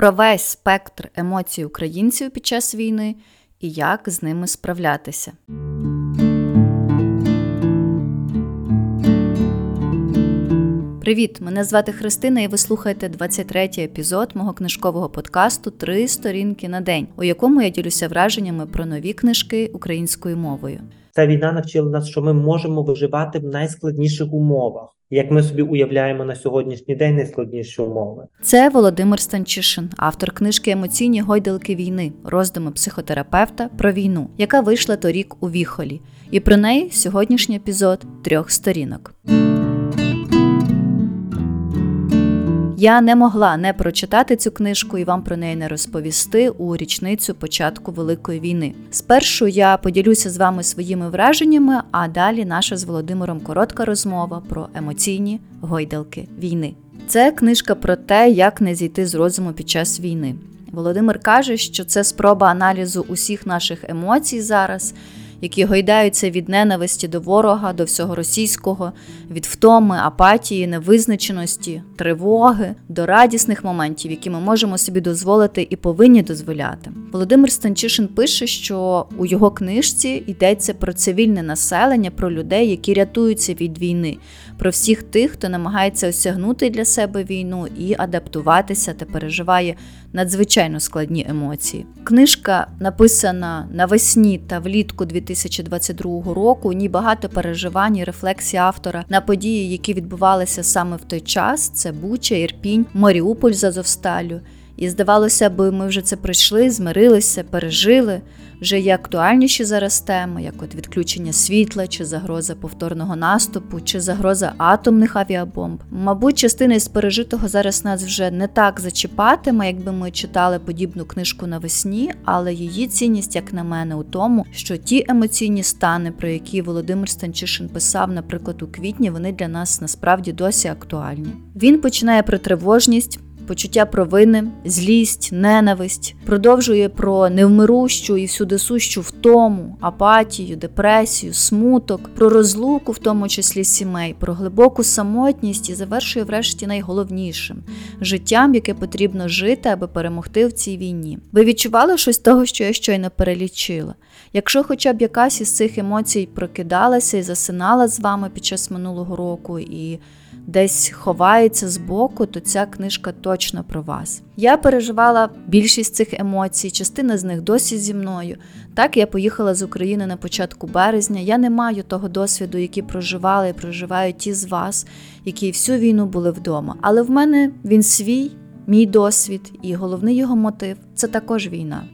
про весь спектр емоцій українців під час війни і як з ними справлятися. Привіт! Мене звати Христина, і ви слухаєте 23-й епізод мого книжкового подкасту Три сторінки на день, у якому я ділюся враженнями про нові книжки українською мовою. Ця війна навчила нас, що ми можемо виживати в найскладніших умовах, як ми собі уявляємо на сьогоднішній день найскладніші умови. Це Володимир Станчишин, автор книжки Емоційні гойдалки війни, роздуми психотерапевта про війну, яка вийшла торік у Віхолі. І про неї сьогоднішній епізод трьох сторінок. Я не могла не прочитати цю книжку і вам про неї не розповісти у річницю початку Великої війни. Спершу я поділюся з вами своїми враженнями, а далі наша з Володимиром коротка розмова про емоційні гойдалки війни. Це книжка про те, як не зійти з розуму під час війни. Володимир каже, що це спроба аналізу усіх наших емоцій зараз які гойдаються від ненависті до ворога, до всього російського, від втоми, апатії, невизначеності, тривоги, до радісних моментів, які ми можемо собі дозволити і повинні дозволяти. Володимир Станчишин пише, що у його книжці йдеться про цивільне населення, про людей, які рятуються від війни, про всіх тих, хто намагається осягнути для себе війну і адаптуватися та переживає надзвичайно складні емоції. Книжка написана навесні та влітку 2022 року. У ній багато переживань і рефлексій автора на події, які відбувалися саме в той час: це Буча, Ірпінь, Маріуполь з Азовсталю. І здавалося б, ми вже це пройшли, змирилися, пережили вже є актуальніші зараз теми, як от відключення світла, чи загроза повторного наступу, чи загроза атомних авіабомб. Мабуть, частина із пережитого зараз нас вже не так зачіпатиме, якби ми читали подібну книжку навесні, але її цінність, як на мене, у тому, що ті емоційні стани, про які Володимир Станчишин писав, наприклад, у квітні, вони для нас насправді досі актуальні. Він починає про тривожність почуття провини, злість, ненависть, продовжує про невмирущу і всюдисущу втому, апатію, депресію, смуток, про розлуку, в тому числі сімей, про глибоку самотність і завершує, врешті, найголовнішим життям, яке потрібно жити, аби перемогти в цій війні. Ви відчували щось того, що я щойно перелічила? Якщо хоча б якась із цих емоцій прокидалася і засинала з вами під час минулого року і десь ховається збоку, то ця книжка точно про вас. Я переживала більшість цих емоцій, частина з них досі зі мною. Так, я поїхала з України на початку березня. Я не маю того досвіду, який проживали і проживають ті з вас, які всю війну були вдома. Але в мене він свій, мій досвід, і головний його мотив це також війна.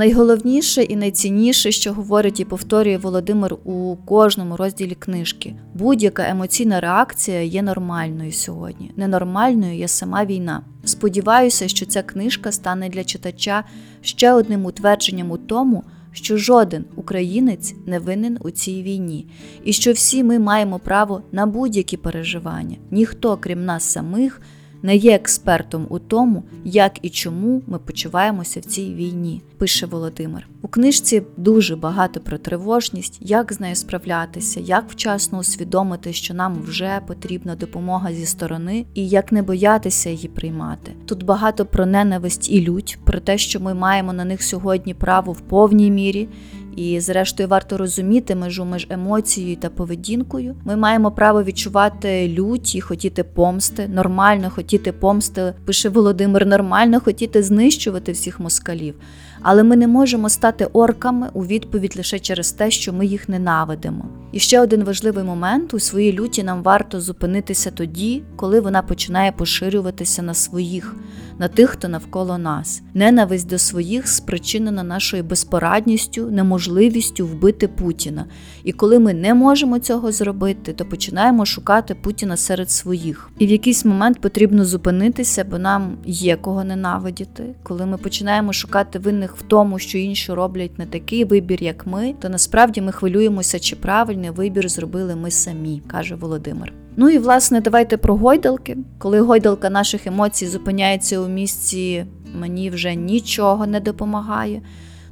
Найголовніше і найцінніше, що говорить і повторює Володимир у кожному розділі книжки: будь-яка емоційна реакція є нормальною сьогодні. Ненормальною є сама війна. Сподіваюся, що ця книжка стане для читача ще одним утвердженням у тому, що жоден українець не винен у цій війні, і що всі ми маємо право на будь-які переживання. Ніхто, крім нас самих не є експертом у тому, як і чому ми почуваємося в цій війні, пише Володимир. У книжці дуже багато про тривожність, як з нею справлятися, як вчасно усвідомити, що нам вже потрібна допомога зі сторони, і як не боятися її приймати. Тут багато про ненависть і лють, про те, що ми маємо на них сьогодні право в повній мірі. І, зрештою, варто розуміти межу між емоцією та поведінкою. Ми маємо право відчувати лють і хотіти помсти, нормально хотіти помсти, пише Володимир, нормально хотіти знищувати всіх москалів. Але ми не можемо стати орками у відповідь лише через те, що ми їх ненавидимо. І ще один важливий момент: у своїй люті нам варто зупинитися тоді, коли вона починає поширюватися на своїх на тих, хто навколо нас. Ненависть до своїх спричинена нашою безпорадністю, неможливістю вбити Путіна. І коли ми не можемо цього зробити, то починаємо шукати Путіна серед своїх. І в якийсь момент потрібно зупинитися, бо нам є кого ненавидіти. Коли ми починаємо шукати винних в тому, що інші роблять не такий вибір, як ми, то насправді ми хвилюємося, чи правильний вибір зробили ми самі, каже Володимир. Ну і власне, давайте про гойдалки. Коли гойдалка наших емоцій зупиняється у місці, мені вже нічого не допомагає.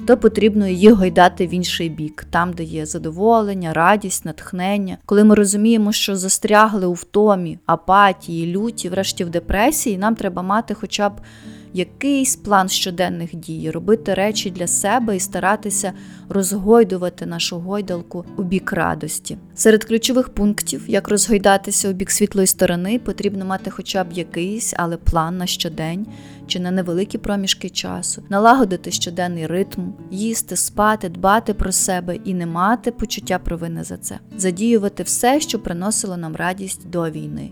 то потрібно її гойдати в інший бік, там, де є задоволення, радість, натхнення. Коли ми розуміємо, що застрягли у втомі, апатії, люті, врешті в депресії, нам треба мати хоча б якийсь план щоденних дій, робити речі для себе і старатися розгойдувати нашу гойдалку у бік радості. Серед ключових пунктів, як розгойдатися у бік світлої сторони, потрібно мати хоча б якийсь, але план на щодень чи на невеликі проміжки часу, налагодити щоденний ритм, їсти, спати, дбати про себе і не мати почуття провини за це, задіювати все, що приносило нам радість до війни.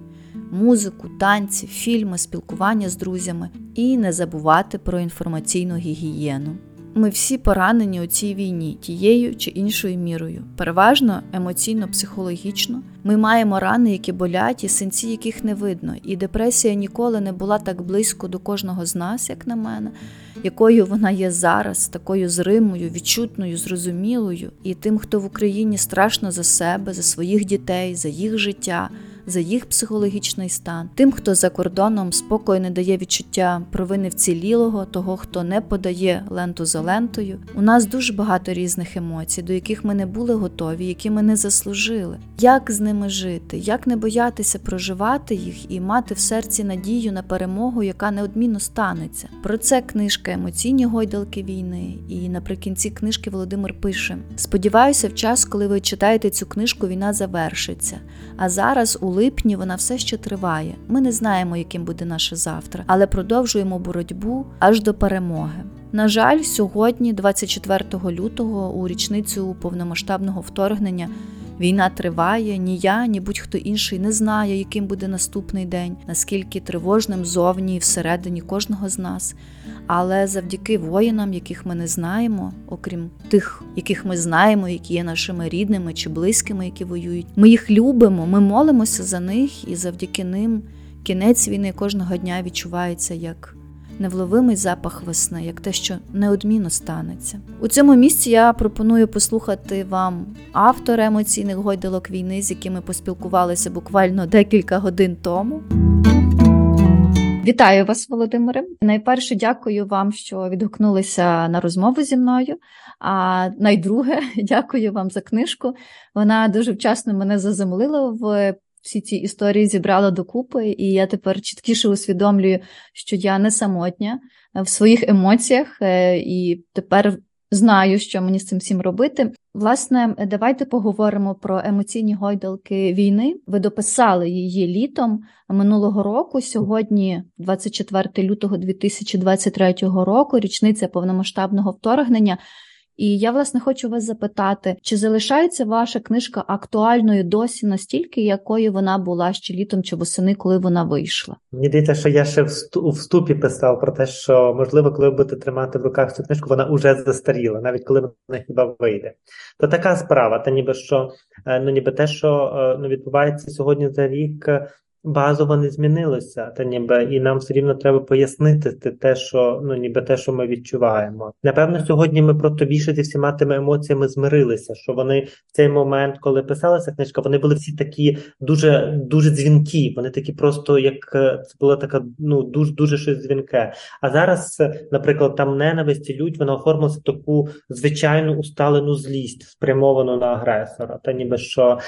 Музику, танці, фільми, спілкування з друзями і не забувати про інформаційну гігієну. Ми всі поранені у цій війні тією чи іншою мірою, переважно емоційно-психологічно. Ми маємо рани, які болять, і синці, яких не видно. І депресія ніколи не була так близько до кожного з нас, як на мене, якою вона є зараз, такою зримою, відчутною, зрозумілою, і тим, хто в Україні страшно за себе, за своїх дітей, за їх життя за їх психологічний стан, тим, хто за кордоном спокою не дає відчуття провини вцілілого, того, хто не подає ленту за лентою. У нас дуже багато різних емоцій, до яких ми не були готові, які ми не заслужили. Як з ними жити, як не боятися проживати їх і мати в серці надію на перемогу, яка неодмінно станеться. Про це книжка Емоційні гойдалки війни. І наприкінці книжки Володимир пише: Сподіваюся, в час, коли ви читаєте цю книжку, війна завершиться. А зараз у липні вона все ще триває. Ми не знаємо, яким буде наше завтра, але продовжуємо боротьбу аж до перемоги. На жаль, сьогодні, 24 лютого, у річницю повномасштабного вторгнення. Війна триває, ні я, ні будь-хто інший не знає, яким буде наступний день, наскільки тривожним зовні і всередині кожного з нас. Але завдяки воїнам, яких ми не знаємо, окрім тих, яких ми знаємо, які є нашими рідними чи близькими, які воюють, ми їх любимо, ми молимося за них, і завдяки ним кінець війни кожного дня відчувається як невловимий запах весни, як те, що неодмінно станеться. У цьому місці я пропоную послухати вам автора емоційних гойдалок війни, з якими поспілкувалися буквально декілька годин тому. Вітаю вас, Володимире. Найперше дякую вам, що відгукнулися на розмову зі мною. А найдруге, дякую вам за книжку. Вона дуже вчасно мене заземлила в всі ці історії зібрала докупи, і я тепер чіткіше усвідомлюю, що я не самотня в своїх емоціях, е, і тепер знаю, що мені з цим всім робити. Власне, давайте поговоримо про емоційні гойдалки війни. Ви дописали її літом минулого року. Сьогодні, 24 лютого 2023 року, річниця повномасштабного вторгнення. І я, власне, хочу вас запитати, чи залишається ваша книжка актуальною досі настільки, якою вона була ще літом чи восени, коли вона вийшла? Мені здається, що я ще у вступі писав про те, що можливо, коли ви будете тримати в руках цю книжку, вона вже застаріла, навіть коли вона хіба вийде. То така справа, та ніби що е, ну ніби те, що е, ну відбувається сьогодні за рік базово не змінилося, та ніби і нам все рівно треба пояснити те, що ну ніби те, що ми відчуваємо. Напевно, сьогодні ми просто більше зі всіма тими емоціями змирилися, що вони в цей момент, коли писалася книжка, вони були всі такі дуже дуже дзвінкі. Вони такі просто як е, це була така ну дуже дуже щось дзвінке. А зараз, наприклад, там ненависть і лють, вона оформилася таку звичайну усталену злість, спрямовану на агресора. Та ніби що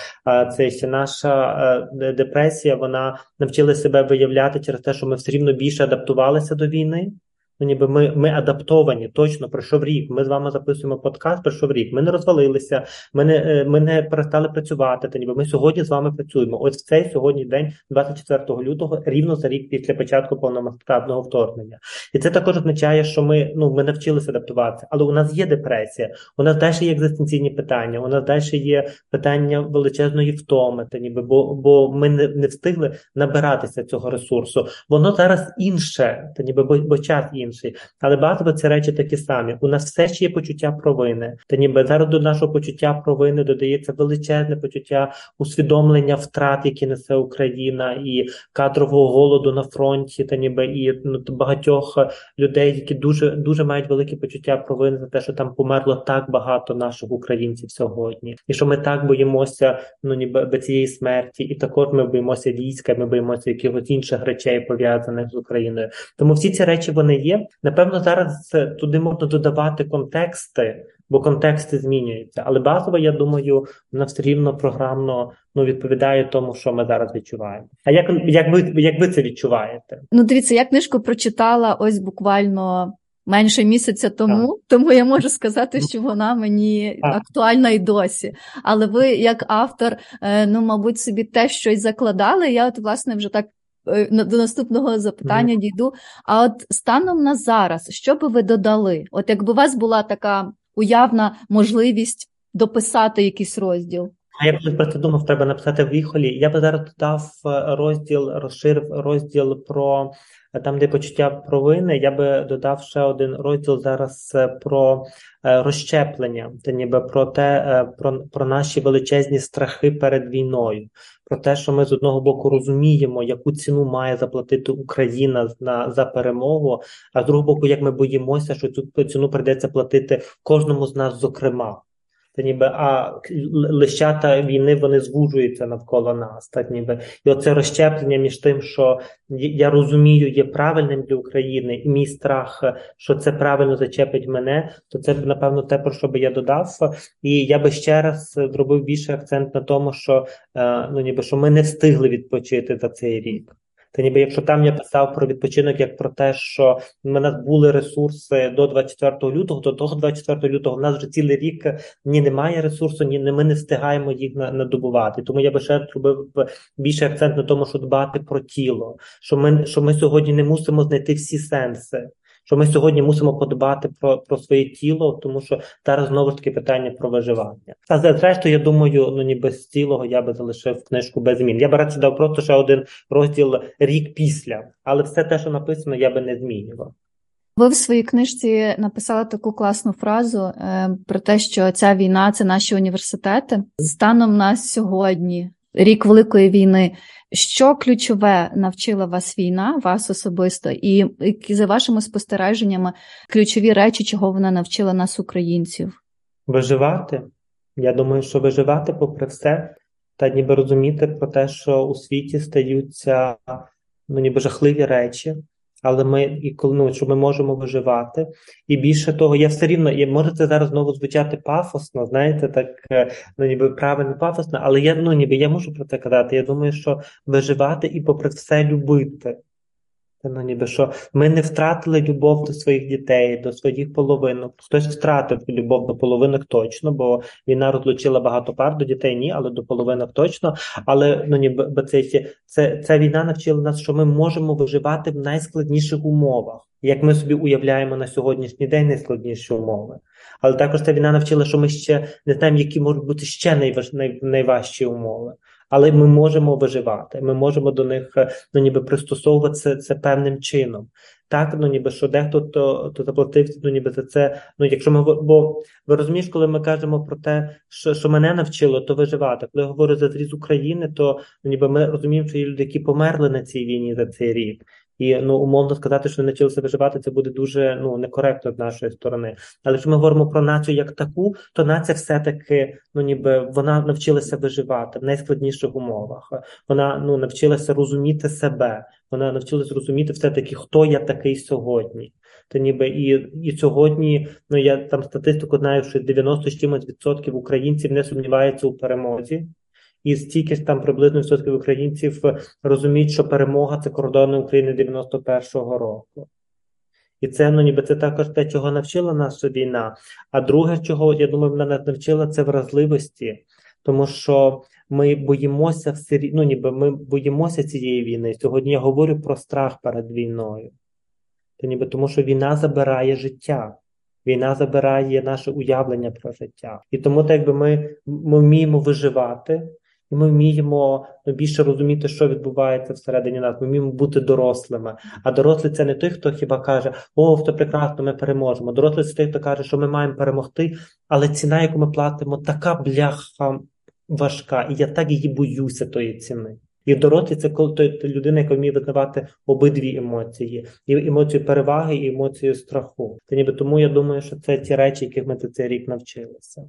це ще наша е, депресія, вона навчили себе виявляти через те, що ми все рівно більше адаптувалися до війни. Ну, ніби ми ми адаптовані, точно пройшов рік. Ми з вами записуємо подкаст, пройшов рік. Ми не розвалилися, ми не е, ми не перестали працювати. Та ніби ми сьогодні з вами працюємо. Ось в цей сьогодні день, 24 лютого, рівно за рік після початку повномасштабного вторгнення. І це також означає, що ми ну ми навчилися адаптуватися, але у нас є депресія, у нас далі є екзистенційні питання. У нас далі є питання величезної втоми. Та ніби бо бо ми не не встигли набиратися цього ресурсу. Воно зараз інше, та ніби бо, бо час інший інший. Але базово ці речі такі самі. У нас все ще є почуття провини. Та ніби зараз до нашого почуття провини додається величезне почуття усвідомлення втрат, які несе Україна, і кадрового голоду на фронті, та ніби і ну, багатьох людей, які дуже дуже мають велике почуття провини за те, що там померло так багато наших українців сьогодні, і що ми так боїмося, ну ніби цієї смерті, і також ми боїмося війська, ми боїмося якихось інших речей пов'язаних з Україною. Тому всі ці речі вони є. Є. Напевно, зараз туди можна додавати контексти, бо контексти змінюються. Але базово, я думаю, вона все рівно програмно ну, відповідає тому, що ми зараз відчуваємо. А як як ви як ви це відчуваєте? Ну, дивіться, я книжку прочитала ось буквально. Менше місяця тому, так. тому я можу сказати, що вона мені так. актуальна і досі. Але ви, як автор, е, ну мабуть, собі теж щось закладали. Я от власне вже так до наступного запитання mm. дійду. А от станом на зараз, що би ви додали? От якби у вас була така уявна можливість дописати якийсь розділ? А я просто думав, треба написати в віхолі. Я би зараз додав е, розділ, розширив розділ про там, де почуття провини, я би додав ще один розділ зараз е, про е, розщеплення, це ніби про те, про, про наші величезні страхи перед війною. Про те, що ми з одного боку розуміємо, яку ціну має заплатити Україна на за перемогу, а з другого боку, як ми боїмося, що цю ціну прийдеться платити кожному з нас, зокрема. Це ніби а лищата війни вони звужуються навколо нас. Так ніби і оце розщеплення між тим, що я розумію, є правильним для України, і мій страх, що це правильно зачепить мене, то це напевно те, про що би я додав. І я би ще раз зробив більше акцент на тому, що е, ну ніби що ми не встигли відпочити за цей рік. Та ніби якщо там я писав про відпочинок, як про те, що в мене були ресурси до 24 лютого, то того 24 лютого в нас вже цілий рік ні немає ресурсу, ні ми не встигаємо їх надобувати. Тому я би ще зробив більше акцент на тому, що дбати про тіло, що ми що ми сьогодні не мусимо знайти всі сенси що ми сьогодні мусимо подбати про про своє тіло, тому що зараз знову ж таки питання про виживання. А зрештою, я думаю, ну ніби з цілого я би залишив книжку без змін. Я би радше дав просто ще один розділ рік після, але все те, що написано, я би не змінював. Ви в своїй книжці написали таку класну фразу е, про те, що ця війна це наші університети. Станом на сьогодні, рік великої війни. Що ключове навчила вас війна, вас особисто, і за вашими спостереженнями ключові речі, чого вона навчила нас, українців? Виживати. Я думаю, що виживати, попри все, та ніби розуміти про те, що у світі стаються ну, ніби жахливі речі але ми і коли ну, що ми можемо виживати. І більше того, я все рівно я може це зараз знову звучати пафосно, знаєте, так е, ну ніби правильно пафосно, але я ну ніби я можу про це казати. Я думаю, що виживати і попри все любити. Ну, ніби що ми не втратили любов до своїх дітей, до своїх половинок. Хтось втратив любов до половинок точно, бо війна розлучила багато пар до дітей, ні, але до половинок точно. Але ну ніби це, це ця війна навчила нас, що ми можемо виживати в найскладніших умовах, як ми собі уявляємо на сьогоднішній день найскладніші умови. Але також ця війна навчила, що ми ще не знаємо, які можуть бути ще найваж... най... найважчі умови але ми можемо виживати. Ми можемо до них е, ну ніби пристосовуватися це певним чином. Так, ну ніби що дехто то то заплатив ну ніби за це. Ну, якщо ми бо ви розумієш, коли ми кажемо про те, що що мене навчило, то виживати. Коли я говорю за зріз України, то ну, ніби ми розуміємо, що є люди, які померли на цій війні за цей рік. І ну умовно сказати, що не навчилися виживати, це буде дуже ну некоректно з нашої сторони. Але якщо ми говоримо про націю як таку, то нація все-таки ну ніби вона навчилася виживати в найскладніших умовах. Вона ну навчилася розуміти себе, вона навчилася розуміти все-таки, хто я такий сьогодні. То ніби і і сьогодні, ну я там статистику знаю, що 90 чимось відсотків українців не сумніваються у перемозі і стільки ж там приблизно відсотків українців розуміють, що перемога це кордони України 91-го року. І це ну ніби це також те, чого навчила нас війна. А друге, чого я думаю, вона нас навчила, це вразливості, тому що ми боїмося все ну ніби ми боїмося цієї війни. Сьогодні я говорю про страх перед війною. То ніби тому, що війна забирає життя. Війна забирає наше уявлення про життя. І тому, так якби ми, ми вміємо виживати, і ми вміємо більше розуміти, що відбувається всередині нас. Ми вміємо бути дорослими. А дорослий це не той, хто хіба каже, о, все прекрасно, ми переможемо. Дорослий це той, хто каже, що ми маємо перемогти, але ціна, яку ми платимо, така бляха важка, і я так її боюся тої ціни. І дорослий це коли людина, яка вміє визнавати обидві емоції, і емоцію переваги, і емоцію страху. Та ніби тому я думаю, що це ті речі, яких ми за цей рік навчилися.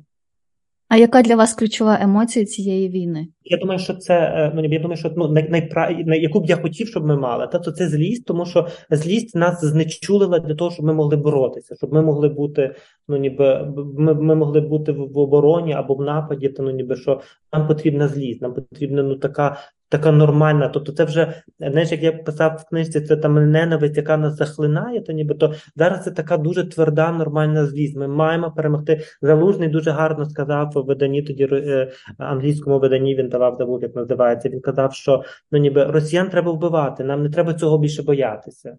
А яка для вас ключова емоція цієї війни? Я думаю, що це е, ну я думаю, що ну най, найпра... най- яку б я хотів, щоб ми мали, та то це злість, тому що злість нас знечулила для того, щоб ми могли боротися, щоб ми могли бути, ну ніби ми, ми могли бути в, обороні або в нападі, то ну ніби що нам потрібна злість, нам потрібна ну така. Така нормальна, тобто це вже знаєш, як я писав в книжці, це там ненависть, яка нас захлинає, то нібито зараз це така дуже тверда, нормальна злість. Ми маємо перемогти. Залужний дуже гарно сказав у виданні тоді е, англійському виданні. Він давав забув, як називається. Він казав, що ну ніби росіян треба вбивати. Нам не треба цього більше боятися.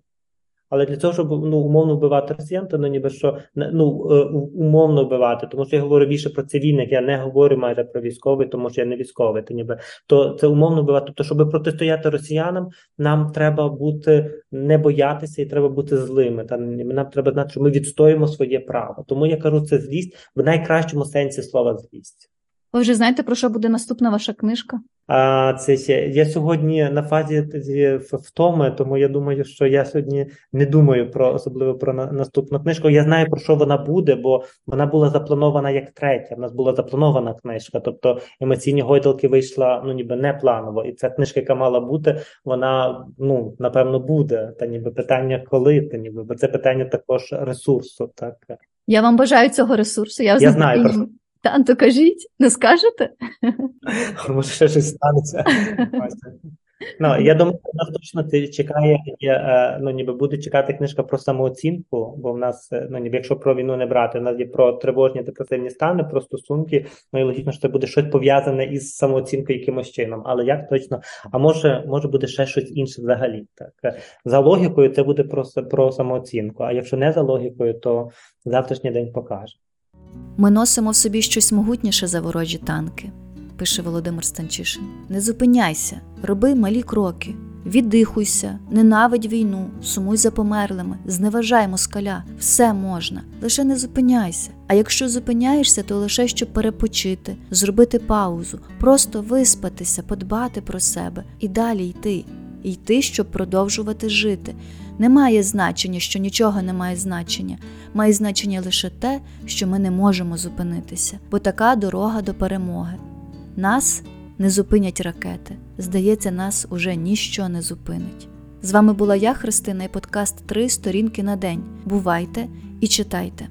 Але для того, щоб ну умовно вбивати росіян, то ну ніби що ну е, умовно вбивати, тому що я говорю більше про цивільних, я не говорю майже про військовий, тому що я не військовий. То ніби то це умовно вбивати. Тобто, щоб протистояти росіянам, нам треба бути не боятися і треба бути злими. Та нам треба знати, що ми відстоїмо своє право. Тому я кажу, це злість в найкращому сенсі слова злість. Ви вже знаєте, про що буде наступна ваша книжка? А це ще я сьогодні на фазі втоми, тому я думаю, що я сьогодні не думаю про особливо про на, наступну книжку. Я знаю про що вона буде, бо вона була запланована як третя. В нас була запланована книжка, тобто емоційні гойдалки вийшла ну ніби не планово. І ця книжка, яка мала бути, вона ну напевно буде. Та ніби питання, коли та ніби, бо це питання також ресурсу. Так я вам бажаю цього ресурсу. Я, я знаю про що. Та, то кажіть, не скажете? Може, ще щось станеться. Ну, я думаю, що нас точно чекає, ну ніби буде чекати книжка про самооцінку, бо в нас, ну ніби якщо про війну не брати, у нас є про тривожні депресивні стани, про стосунки. Ну і логічно, що це буде щось пов'язане із самооцінкою якимось чином. Але як точно, а може, може буде ще щось інше взагалі. Так за логікою, це буде про, про самооцінку. А якщо не за логікою, то завтрашній день покаже. Ми носимо в собі щось могутніше за ворожі танки, пише Володимир Станчишин. Не зупиняйся, роби малі кроки, віддихуйся, ненавидь війну, сумуй за померлими, зневажай москаля, все можна, лише не зупиняйся. А якщо зупиняєшся, то лише щоб перепочити, зробити паузу, просто виспатися, подбати про себе і далі йти, йти, щоб продовжувати жити. Немає значення, що нічого не має значення. Має значення лише те, що ми не можемо зупинитися, бо така дорога до перемоги. Нас не зупинять ракети. Здається, нас уже ніщо не зупинить. З вами була я, Христина, і подкаст Три сторінки на день. Бувайте і читайте.